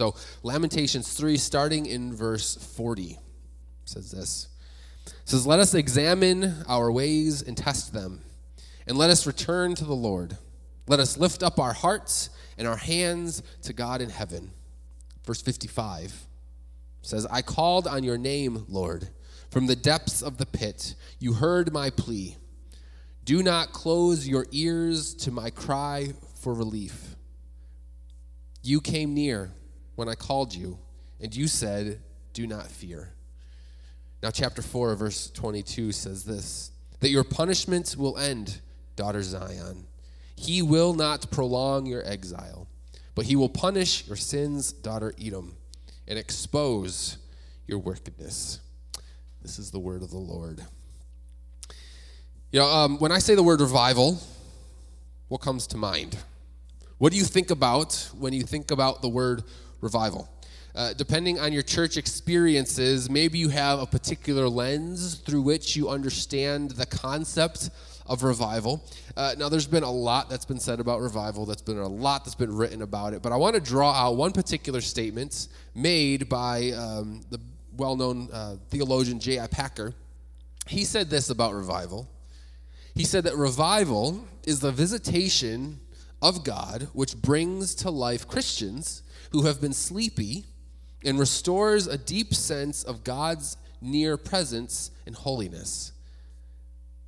So, Lamentations 3, starting in verse 40, says this. It says, Let us examine our ways and test them, and let us return to the Lord. Let us lift up our hearts and our hands to God in heaven. Verse 55 says, I called on your name, Lord. From the depths of the pit, you heard my plea. Do not close your ears to my cry for relief. You came near when I called you, and you said, Do not fear. Now, chapter 4, verse 22 says this that your punishment will end, daughter Zion. He will not prolong your exile, but he will punish your sins, daughter Edom, and expose your wickedness. This is the word of the Lord. You know, um, when I say the word revival, what comes to mind? What do you think about when you think about the word revival? Uh, depending on your church experiences, maybe you have a particular lens through which you understand the concept of revival. Uh, now, there's been a lot that's been said about revival, that's been a lot that's been written about it, but I want to draw out one particular statement made by um, the well known uh, theologian J.I. Packer. He said this about revival. He said that revival is the visitation of God which brings to life Christians who have been sleepy and restores a deep sense of God's near presence and holiness.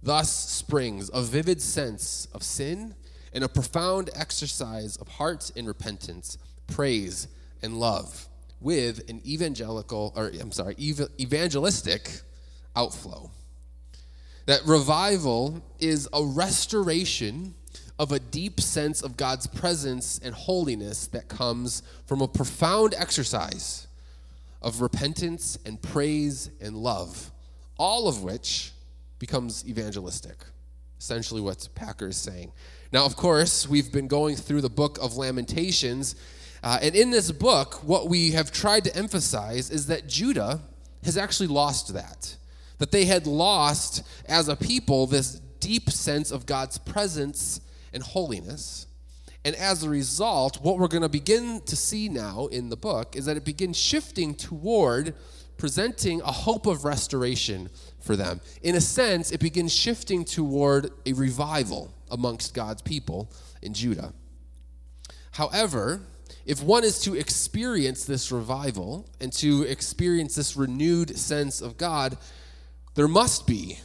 Thus springs a vivid sense of sin and a profound exercise of heart in repentance, praise, and love with an evangelical, or I'm sorry, evangelistic outflow. That revival is a restoration of a deep sense of God's presence and holiness that comes from a profound exercise of repentance and praise and love, all of which becomes evangelistic. Essentially, what Packer is saying. Now, of course, we've been going through the book of Lamentations, uh, and in this book, what we have tried to emphasize is that Judah has actually lost that. That they had lost, as a people, this deep sense of God's presence and holiness. And as a result, what we're going to begin to see now in the book is that it begins shifting toward presenting a hope of restoration for them. In a sense, it begins shifting toward a revival amongst God's people in Judah. However, if one is to experience this revival and to experience this renewed sense of God, there must be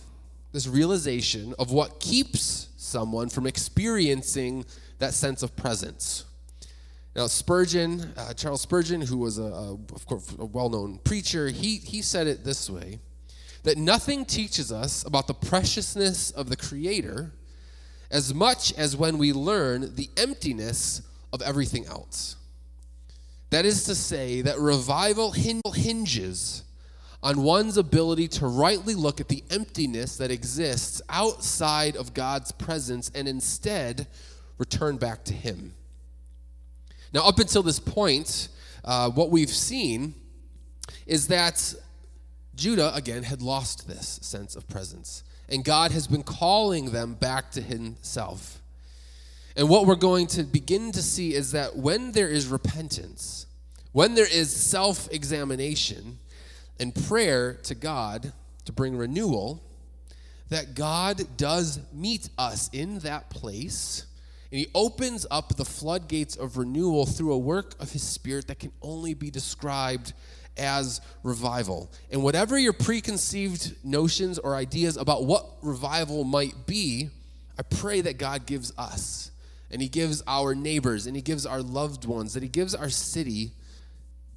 this realization of what keeps someone from experiencing that sense of presence. Now, Spurgeon, uh, Charles Spurgeon, who was a, a of course a well-known preacher, he he said it this way: that nothing teaches us about the preciousness of the Creator as much as when we learn the emptiness of everything else. That is to say, that revival hinges on one's ability to rightly look at the emptiness that exists outside of God's presence and instead return back to Him. Now, up until this point, uh, what we've seen is that Judah, again, had lost this sense of presence, and God has been calling them back to Himself. And what we're going to begin to see is that when there is repentance, when there is self examination, and prayer to God to bring renewal, that God does meet us in that place. And he opens up the floodgates of renewal through a work of his spirit that can only be described as revival. And whatever your preconceived notions or ideas about what revival might be, I pray that God gives us and he gives our neighbors and he gives our loved ones, that he gives our city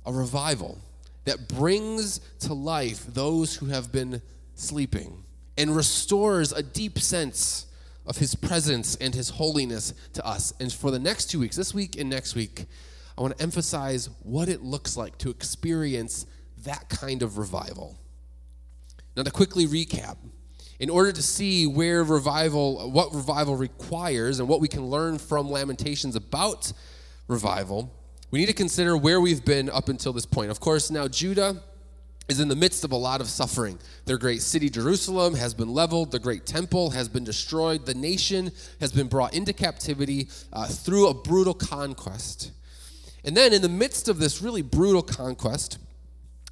a revival that brings to life those who have been sleeping and restores a deep sense of his presence and his holiness to us. And for the next two weeks, this week and next week, I want to emphasize what it looks like to experience that kind of revival. Now, to quickly recap, in order to see where revival, what revival requires, and what we can learn from Lamentations about revival, we need to consider where we've been up until this point. Of course, now Judah is in the midst of a lot of suffering. Their great city, Jerusalem, has been leveled. The great temple has been destroyed. The nation has been brought into captivity uh, through a brutal conquest. And then, in the midst of this really brutal conquest,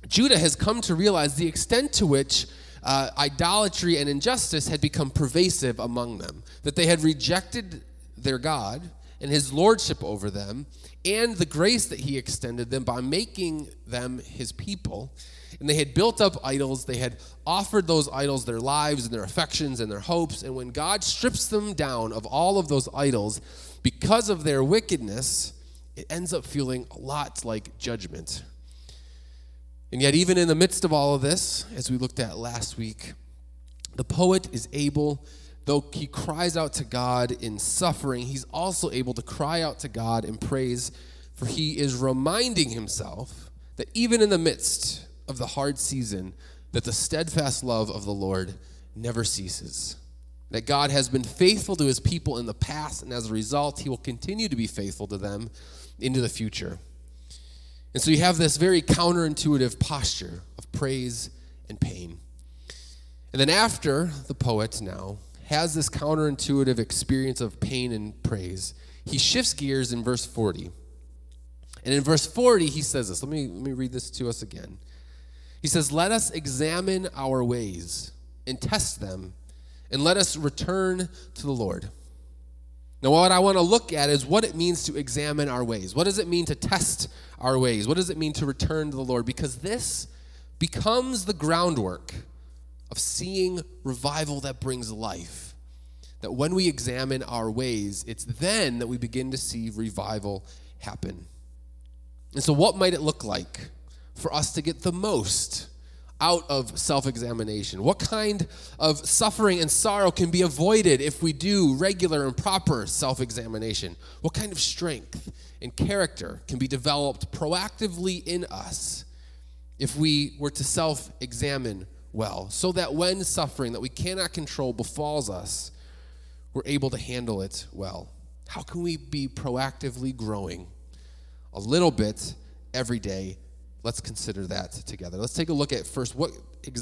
Judah has come to realize the extent to which uh, idolatry and injustice had become pervasive among them, that they had rejected their God and his lordship over them and the grace that he extended them by making them his people. And they had built up idols. They had offered those idols their lives and their affections and their hopes. And when God strips them down of all of those idols because of their wickedness, it ends up feeling a lot like judgment. And yet, even in the midst of all of this, as we looked at last week, the poet is able, though he cries out to God in suffering, he's also able to cry out to God in praise, for he is reminding himself that even in the midst of the hard season, that the steadfast love of the Lord never ceases. That God has been faithful to his people in the past, and as a result, he will continue to be faithful to them into the future. And so you have this very counterintuitive posture of praise and pain. And then after the poet now has this counterintuitive experience of pain and praise, he shifts gears in verse 40. And in verse 40, he says this. Let me, let me read this to us again. He says, Let us examine our ways and test them, and let us return to the Lord. Now, what I want to look at is what it means to examine our ways. What does it mean to test our ways? What does it mean to return to the Lord? Because this becomes the groundwork of seeing revival that brings life. That when we examine our ways, it's then that we begin to see revival happen. And so, what might it look like for us to get the most out of self examination? What kind of suffering and sorrow can be avoided if we do regular and proper self examination? What kind of strength and character can be developed proactively in us if we were to self examine well, so that when suffering that we cannot control befalls us, we're able to handle it well? How can we be proactively growing a little bit every day let's consider that together. Let's take a look at first what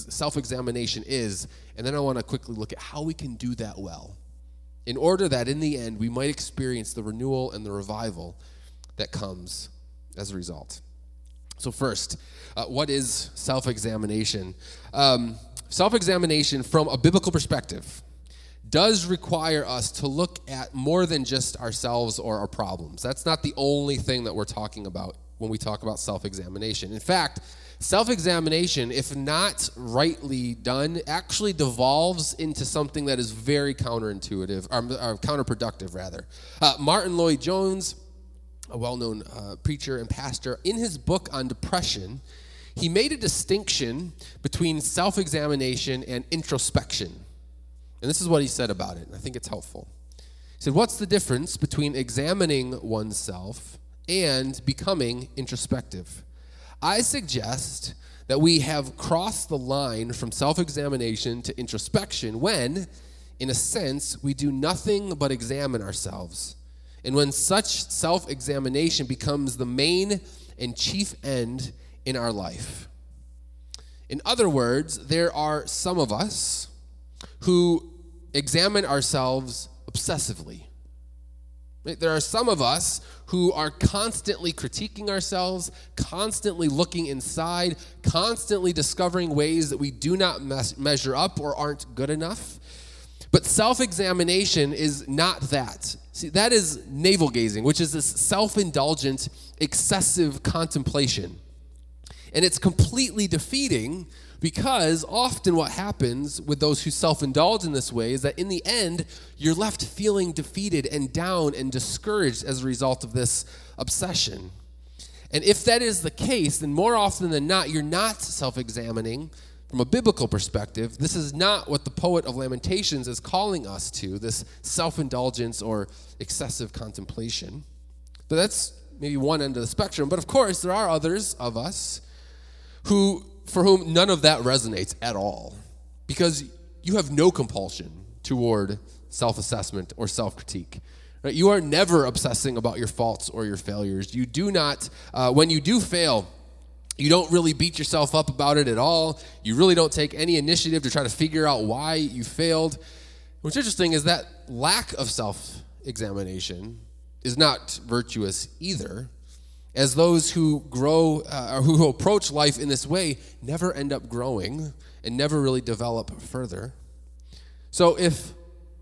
self examination is, and then I want to quickly look at how we can do that well, in order that in the end we might experience the renewal and the revival that comes as a result. So, first, uh, what is self examination? Um, self examination from a biblical perspective does require us to look at more than just ourselves or our problems. That's not the only thing that we're talking about when we talk about self examination. In fact, self examination, if not rightly done, actually devolves into something that is very counterintuitive, or, or counterproductive, rather. Uh, Martyn Lloyd-Jones, a well known uh, preacher and pastor, in his book on depression, he made a distinction between self examination and introspection. And this is what he said about it, I think it's helpful. He said, What's the difference between examining oneself and becoming introspective. I suggest that we have crossed the line from self examination to introspection when, in a sense, we do nothing but examine ourselves. And when such self examination becomes the main and chief end in our life. In other words, there are some of us who examine ourselves obsessively. There are some of us who are constantly critiquing ourselves, constantly looking inside, constantly discovering ways that we do not mes- measure up or aren't good enough. But self examination is not that. See, that is navel gazing, which is this self indulgent, excessive contemplation. And it's completely defeating because often what happens with those who self indulge in this way is that in the end, you're left feeling defeated and down and discouraged as a result of this obsession. And if that is the case, then more often than not, you're not self examining from a biblical perspective. This is not what the poet of Lamentations is calling us to this self indulgence or excessive contemplation. But that's maybe one end of the spectrum. But of course, there are others of us who for whom none of that resonates at all because you have no compulsion toward self assessment or self critique. Right? You are never obsessing about your faults or your failures. You do not, uh, when you do fail, you don't really beat yourself up about it at all. You really don't take any initiative to try to figure out why you failed. What's interesting is that lack of self examination is not virtuous either. as those who grow uh, or who approach life in this way never end up growing and never really develop further. So if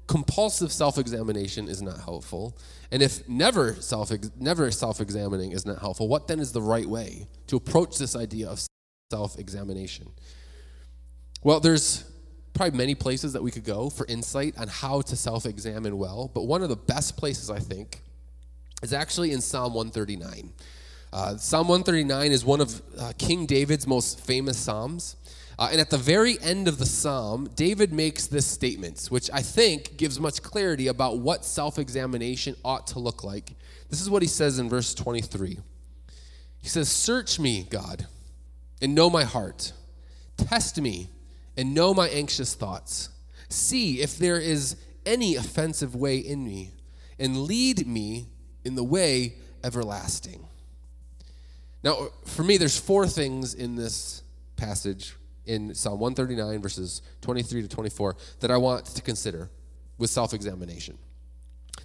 compulsive self-examination is not helpful, and if never self never self-examining is not helpful, what then is the right way to approach this idea of self-examination? Well, there's probably many places that we could go for insight on how to self-examine well, but one of the best places I think is actually in Psalm 139. Uh, Psalm 139 is one of uh, King David's most famous psalms. Uh, and at the very end of the psalm, David makes this statement, which I think gives much clarity about what self examination ought to look like. This is what he says in verse 23. He says, Search me, God, and know my heart. Test me and know my anxious thoughts. See if there is any offensive way in me, and lead me in the way everlasting. Now, for me, there's four things in this passage in Psalm 139, verses 23 to 24, that I want to consider with self examination.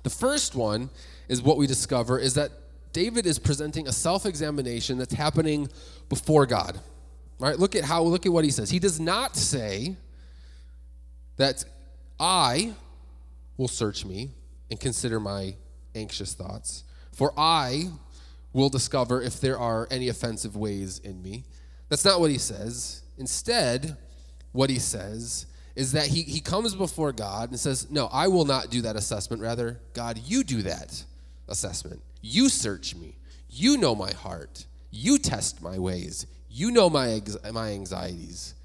The first one is what we discover is that David is presenting a self examination that's happening before God. Right, look at how, look at what he says. He does not say that I will search me and consider my anxious thoughts, for I will discover if there are any offensive ways in me. That's not what he says. Instead, what he says is that he, he comes before God and says, No, I will not do that assessment. Rather, God, you do that assessment. You search me. You know my heart. You test my ways. You know my, my anxieties.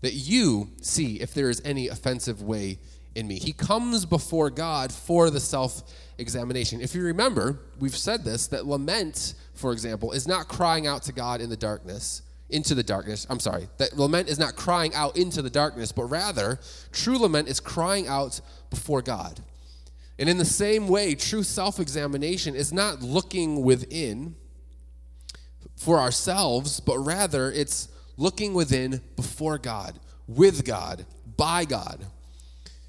That you see if there is any offensive way in me. He comes before God for the self examination. If you remember, we've said this that lament, for example, is not crying out to God in the darkness, into the darkness. I'm sorry, that lament is not crying out into the darkness, but rather, true lament is crying out before God. And in the same way, true self examination is not looking within for ourselves, but rather it's looking within before God, with God, by God.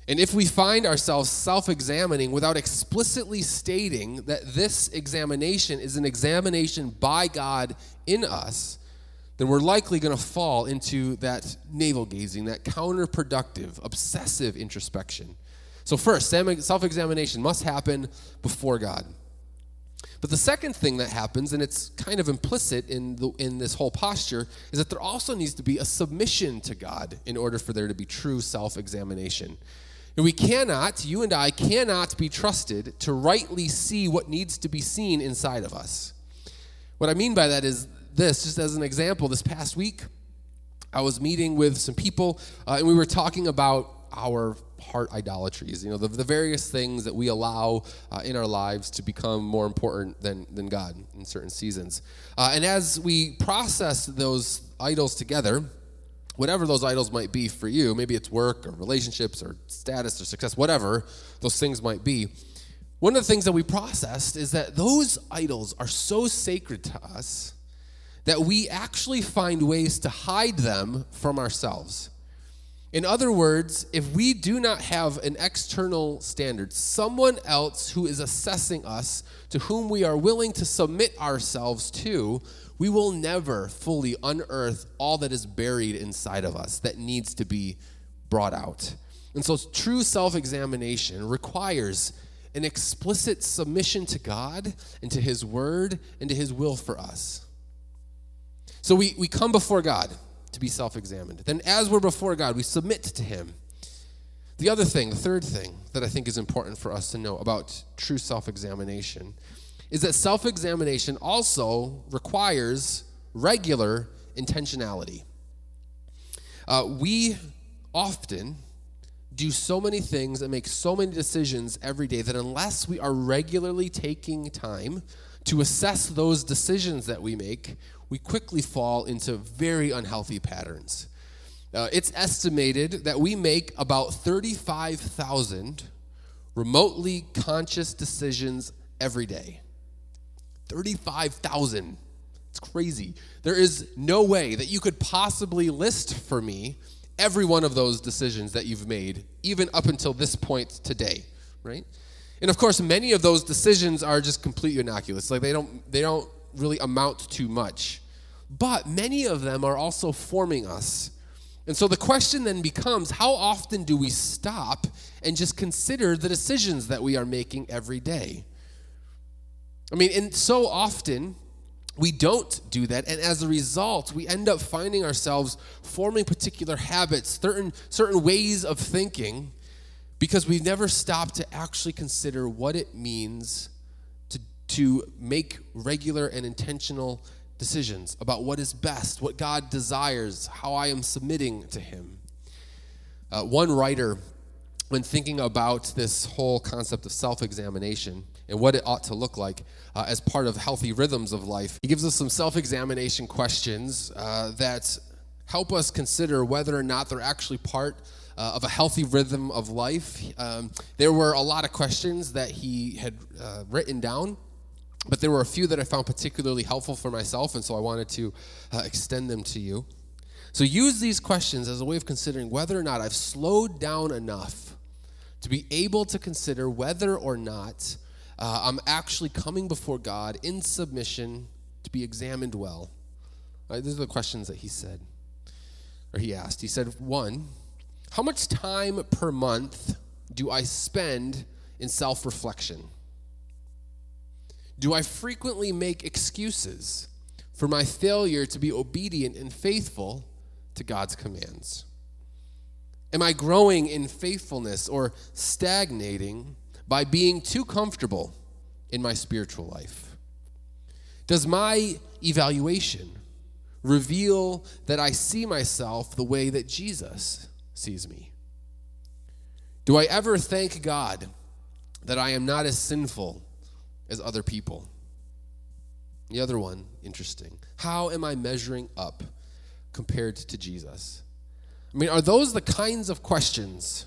And if we find ourselves self examining without explicitly stating that this examination is an examination by God in us, then we're likely going to fall into that navel gazing, that counterproductive, obsessive introspection. So, first, self examination must happen before God. But the second thing that happens, and it's kind of implicit in, the, in this whole posture, is that there also needs to be a submission to God in order for there to be true self examination. And we cannot, you and I cannot be trusted to rightly see what needs to be seen inside of us. What I mean by that is this, just as an example, this past week, I was meeting with some people, uh, and we were talking about our heart idolatries, you know, the, the various things that we allow uh, in our lives to become more important than, than God in certain seasons. Uh, and as we process those idols together, whatever those idols might be for you, maybe it's work or relationships or status or success, whatever those things might be. One of the things that we processed is that those idols are so sacred to us that we actually find ways to hide them from ourselves. In other words, if we do not have an external standard, someone else who is assessing us, to whom we are willing to submit ourselves to, we will never fully unearth all that is buried inside of us that needs to be brought out. And so, true self examination requires an explicit submission to God and to His Word and to His will for us. So, we, we come before God to be self examined. Then, as we're before God, we submit to Him. The other thing, the third thing that I think is important for us to know about true self examination is that self examination also requires regular intentionality. Uh, we often do so many things and make so many decisions every day that unless we are regularly taking time to assess those decisions that we make, we quickly fall into very unhealthy patterns. Uh, it's estimated that we make about 35,000 remotely conscious decisions every day. 35,000. It's crazy. There is no way that you could possibly list for me every one of those decisions that you've made, even up until this point today, right? And of course, many of those decisions are just completely innocuous. Like they don't they don't really amount to much. But many of them are also forming us. And so the question then becomes how often do we stop and just consider the decisions that we are making every day? I mean, and so often we don't do that and as a result we end up finding ourselves forming particular habits certain certain ways of thinking because we've never stopped to actually consider what it means to, make regular and intentional decisions about what is best what god desires how i am submitting to him uh, one writer when thinking about this whole concept of self-examination and what it ought to look like uh, as part of healthy rhythms of life. He gives us some self examination questions uh, that help us consider whether or not they're actually part uh, of a healthy rhythm of life. Um, there were a lot of questions that he had uh, written down. But there were a few that I found particularly helpful for myself, and so I wanted to uh, extend them to you. So use these questions as a way of considering whether or not I've slowed down enough to be able to consider whether or not uh, I'm actually coming before God in submission to be examined well. Right, these are the questions that he said, or he asked. He said, one, how much time per month do I spend in self reflection? Do I frequently make excuses for my failure to be obedient and faithful to God's commands? Am I growing in faithfulness or stagnating by being too comfortable in my spiritual life? Does my evaluation reveal that I see myself the way that Jesus sees me? Do I ever thank God that I am not as sinful as other people? The other one, interesting. How am I measuring up compared to Jesus? I mean, are those the kinds of questions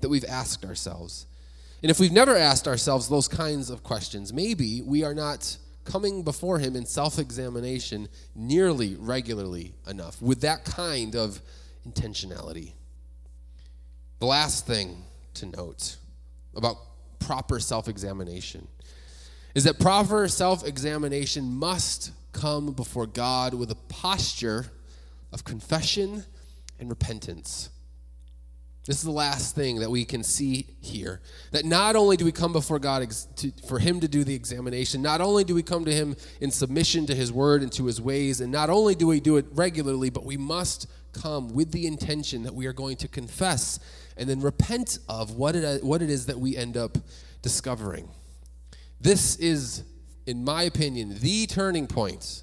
that we've asked ourselves? And if we've never asked ourselves those kinds of questions, maybe we are not coming before Him in self examination nearly regularly enough with that kind of intentionality. The last thing to note about proper self examination is that proper self examination must come before God with a posture of confession and repentance. This is the last thing that we can see here. That not only do we come before God ex- to, for Him to do the examination, not only do we come to Him in submission to His word and to His ways, and not only do we do it regularly, but we must come with the intention that we are going to confess and then repent of what it, what it is that we end up discovering. This is, in my opinion, the turning point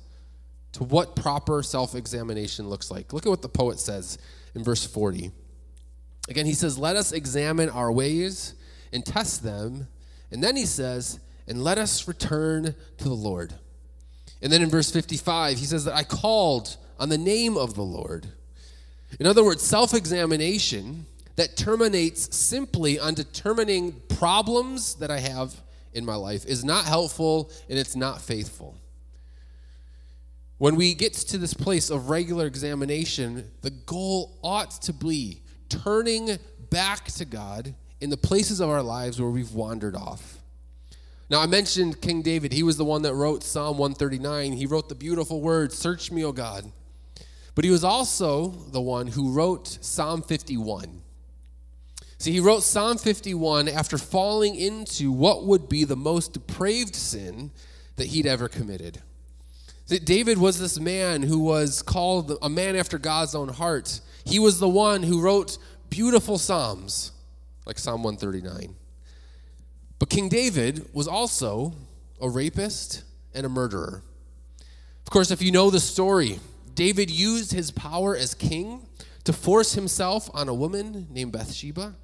to what proper self examination looks like. Look at what the poet says in verse 40. Again, he says, Let us examine our ways and test them. And then he says, And let us return to the Lord. And then in verse 55, he says that I called on the name of the Lord. In other words, self examination that terminates simply on determining problems that I have in my life is not helpful and it's not faithful. When we get to this place of regular examination, the goal ought to be turning back to God in the places of our lives where we've wandered off. Now, I mentioned King David. He was the one that wrote Psalm 139. He wrote the beautiful words, Search me, O God. But he was also the one who wrote Psalm 51. See, he wrote Psalm 51 after falling into what would be the most depraved sin that he'd ever committed. David was this man who was called a man after God's own heart. He was the one who wrote beautiful Psalms, like Psalm 139. But King David was also a rapist and a murderer. Of course, if you know the story, David used his power as king to force himself on a woman named Bathsheba,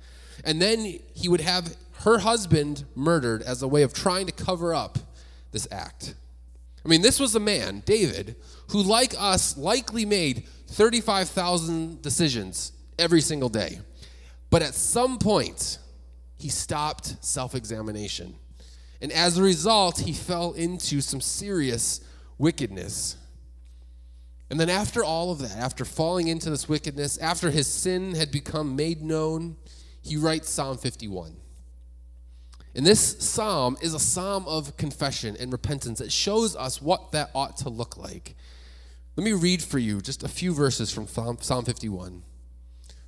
and then he would have her husband murdered as a way of trying to cover up this act. I mean, this was a man, David, who, like us, likely made 35,000 decisions every single day. But at some point, he stopped self examination. And as a result, he fell into some serious wickedness. And then, after all of that, after falling into this wickedness, after his sin had become made known, he writes Psalm 51. And this psalm is a psalm of confession and repentance. It shows us what that ought to look like. Let me read for you just a few verses from Psalm 51.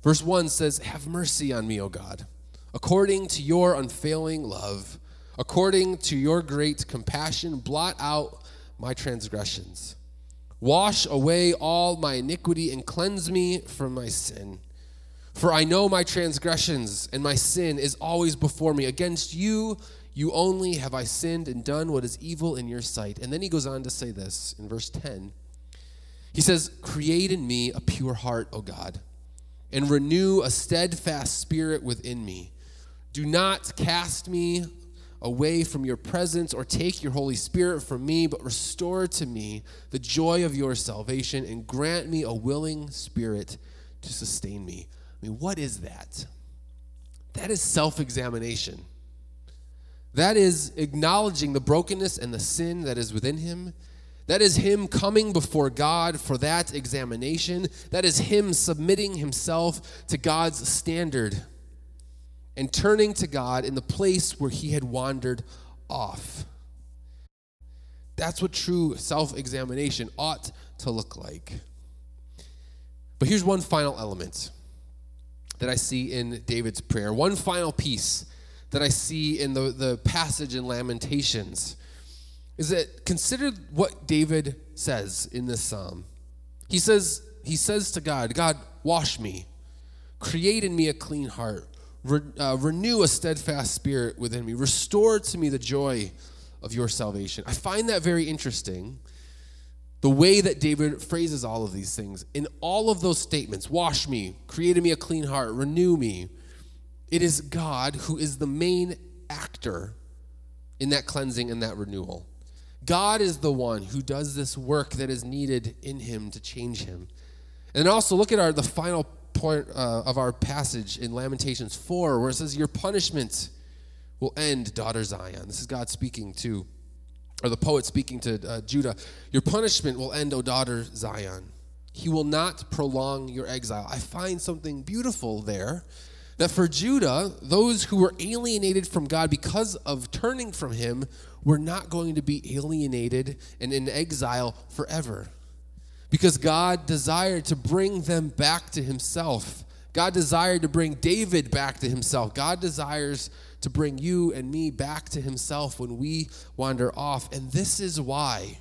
Verse 1 says, Have mercy on me, O God, according to your unfailing love, according to your great compassion, blot out my transgressions. Wash away all my iniquity and cleanse me from my sin. For I know my transgressions, and my sin is always before me. Against you, you only have I sinned and done what is evil in your sight. And then he goes on to say this in verse 10. He says, Create in me a pure heart, O God, and renew a steadfast spirit within me. Do not cast me away from your presence or take your Holy Spirit from me, but restore to me the joy of your salvation and grant me a willing spirit to sustain me. I mean, what is that? That is self examination. That is acknowledging the brokenness and the sin that is within him. That is him coming before God for that examination. That is him submitting himself to God's standard and turning to God in the place where he had wandered off. That's what true self examination ought to look like. But here's one final element that I see in David's prayer. One final piece that I see in the, the passage in Lamentations is that consider what David says in this psalm. He says, he says to God, God, wash me, create in me a clean heart, Re, uh, renew a steadfast spirit within me, restore to me the joy of your salvation. I find that very interesting the way that David phrases all of these things, in all of those statements wash me, create me a clean heart, renew me it is God who is the main actor in that cleansing and that renewal. God is the one who does this work that is needed in him to change him. And also look at our the final point uh, of our passage in Lamentations 4 where it says your punishment will end daughter Zion. This is God speaking to or the poet speaking to uh, Judah, your punishment will end, O daughter Zion. He will not prolong your exile. I find something beautiful there that for Judah, those who were alienated from God because of turning from Him were not going to be alienated and in exile forever. Because God desired to bring them back to Himself. God desired to bring David back to Himself. God desires to bring you and me back to Himself when we wander off. And this is why,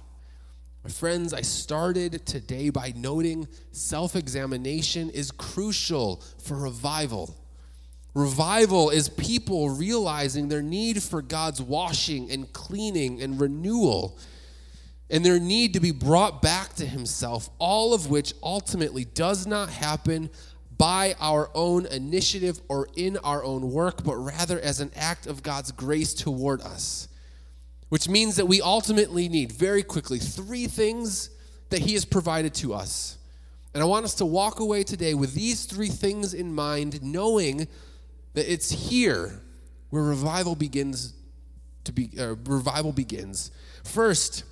my friends, I started today by noting self examination is crucial for revival. Revival is people realizing their need for God's washing and cleaning and renewal and their need to be brought back to Himself, all of which ultimately does not happen by our own initiative or in our own work, but rather as an act of God's grace toward us. Which means that we ultimately need, very quickly, three things that He has provided to us. And I want us to walk away today with these three things in mind, knowing that it's here where revival begins to be, uh, revival begins. First,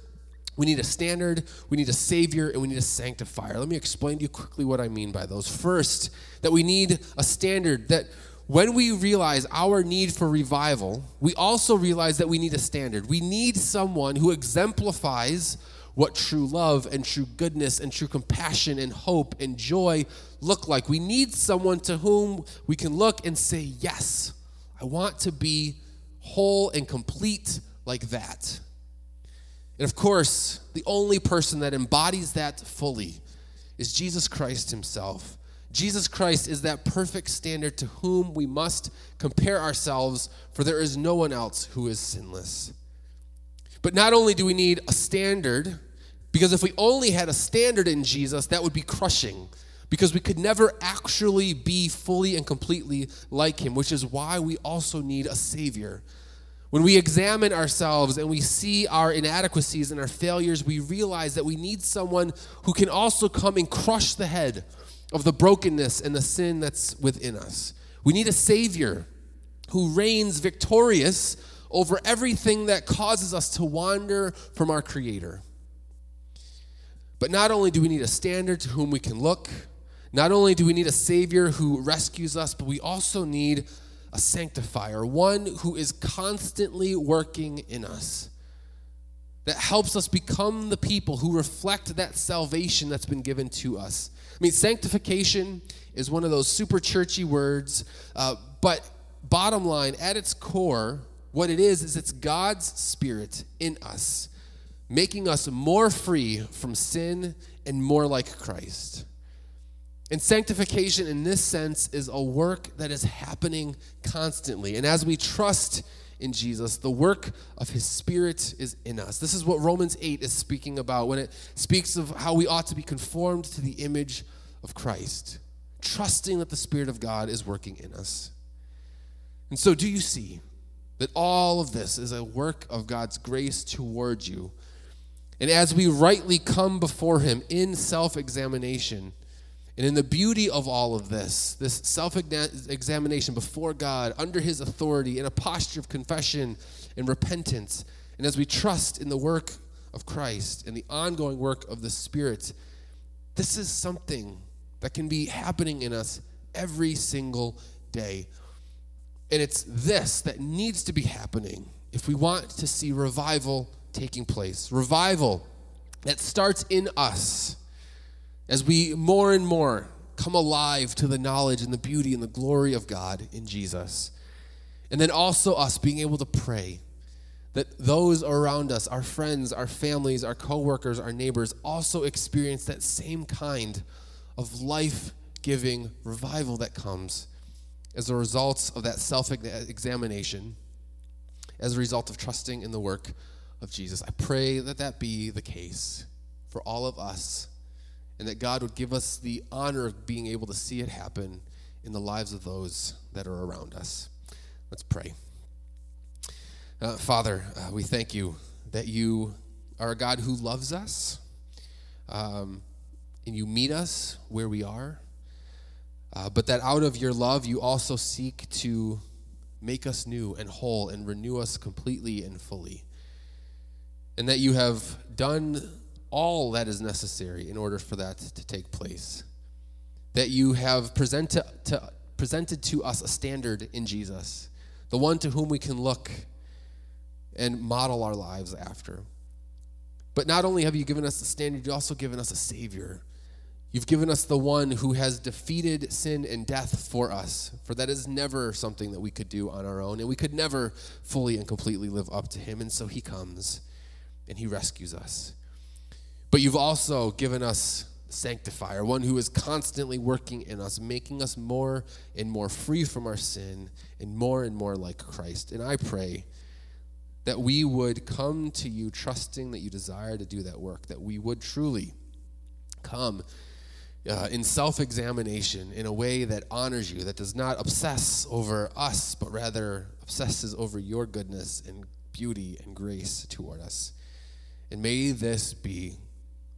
we need a standard, we need a savior, and we need a sanctifier. Let me explain to you quickly what I mean by those. First, that we need a standard that when we realize our need for revival, we also realize that we need a standard. We need someone who exemplifies what true love and true goodness and true compassion and hope and joy look like. We need someone to whom we can look and say, Yes, I want to be whole and complete like that. And of course, the only person that embodies that fully is Jesus Christ himself. Jesus Christ is that perfect standard to whom we must compare ourselves, for there is no one else who is sinless. But not only do we need a standard, because if we only had a standard in Jesus, that would be crushing, because we could never actually be fully and completely like him, which is why we also need a Savior. When we examine ourselves and we see our inadequacies and our failures, we realize that we need someone who can also come and crush the head of the brokenness and the sin that's within us. We need a Savior who reigns victorious over everything that causes us to wander from our Creator. But not only do we need a standard to whom we can look, not only do we need a Savior who rescues us, but we also need a sanctifier, one who is constantly working in us, that helps us become the people who reflect that salvation that's been given to us. I mean, sanctification is one of those super churchy words, uh, but bottom line, at its core, what it is, is it's God's Spirit in us, making us more free from sin and more like Christ. And sanctification, in this sense, is a work that is happening constantly. And as we trust in Jesus, the work of his Spirit is in us. This is what Romans 8 is speaking about when it speaks of how we ought to be conformed to the image of Christ, trusting that the Spirit of God is working in us. And so, do you see that all of this is a work of God's grace towards you? And as we rightly come before him in self examination, and in the beauty of all of this, this self examination before God, under His authority, in a posture of confession and repentance, and as we trust in the work of Christ and the ongoing work of the Spirit, this is something that can be happening in us every single day. And it's this that needs to be happening if we want to see revival taking place. Revival that starts in us as we more and more come alive to the knowledge and the beauty and the glory of God in Jesus. And then also us being able to pray that those around us, our friends, our families, our coworkers, our neighbors also experience that same kind of life-giving revival that comes as a result of that self-examination, as a result of trusting in the work of Jesus. I pray that that be the case for all of us and that God would give us the honor of being able to see it happen in the lives of those that are around us. Let's pray. Uh, Father, uh, we thank you that you are a God who loves us um, and you meet us where we are, uh, but that out of your love, you also seek to make us new and whole and renew us completely and fully. And that you have done all that is necessary in order for that to take place. That you have present to, to, presented to us a standard in Jesus, the one to whom we can look and model our lives after. But not only have you given us a standard, you've also given us a Savior. You've given us the one who has defeated sin and death for us, for that is never something that we could do on our own, and we could never fully and completely live up to Him. And so He comes and He rescues us. But you've also given us sanctifier, one who is constantly working in us, making us more and more free from our sin and more and more like Christ. And I pray that we would come to you trusting that you desire to do that work, that we would truly come uh, in self examination in a way that honors you, that does not obsess over us, but rather obsesses over your goodness and beauty and grace toward us. And may this be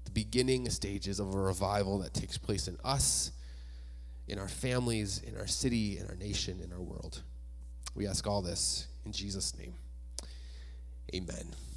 the beginning stages of a revival that takes place in us, in our families, in our city, in our nation, in our world. We ask all this in Jesus' name. Amen.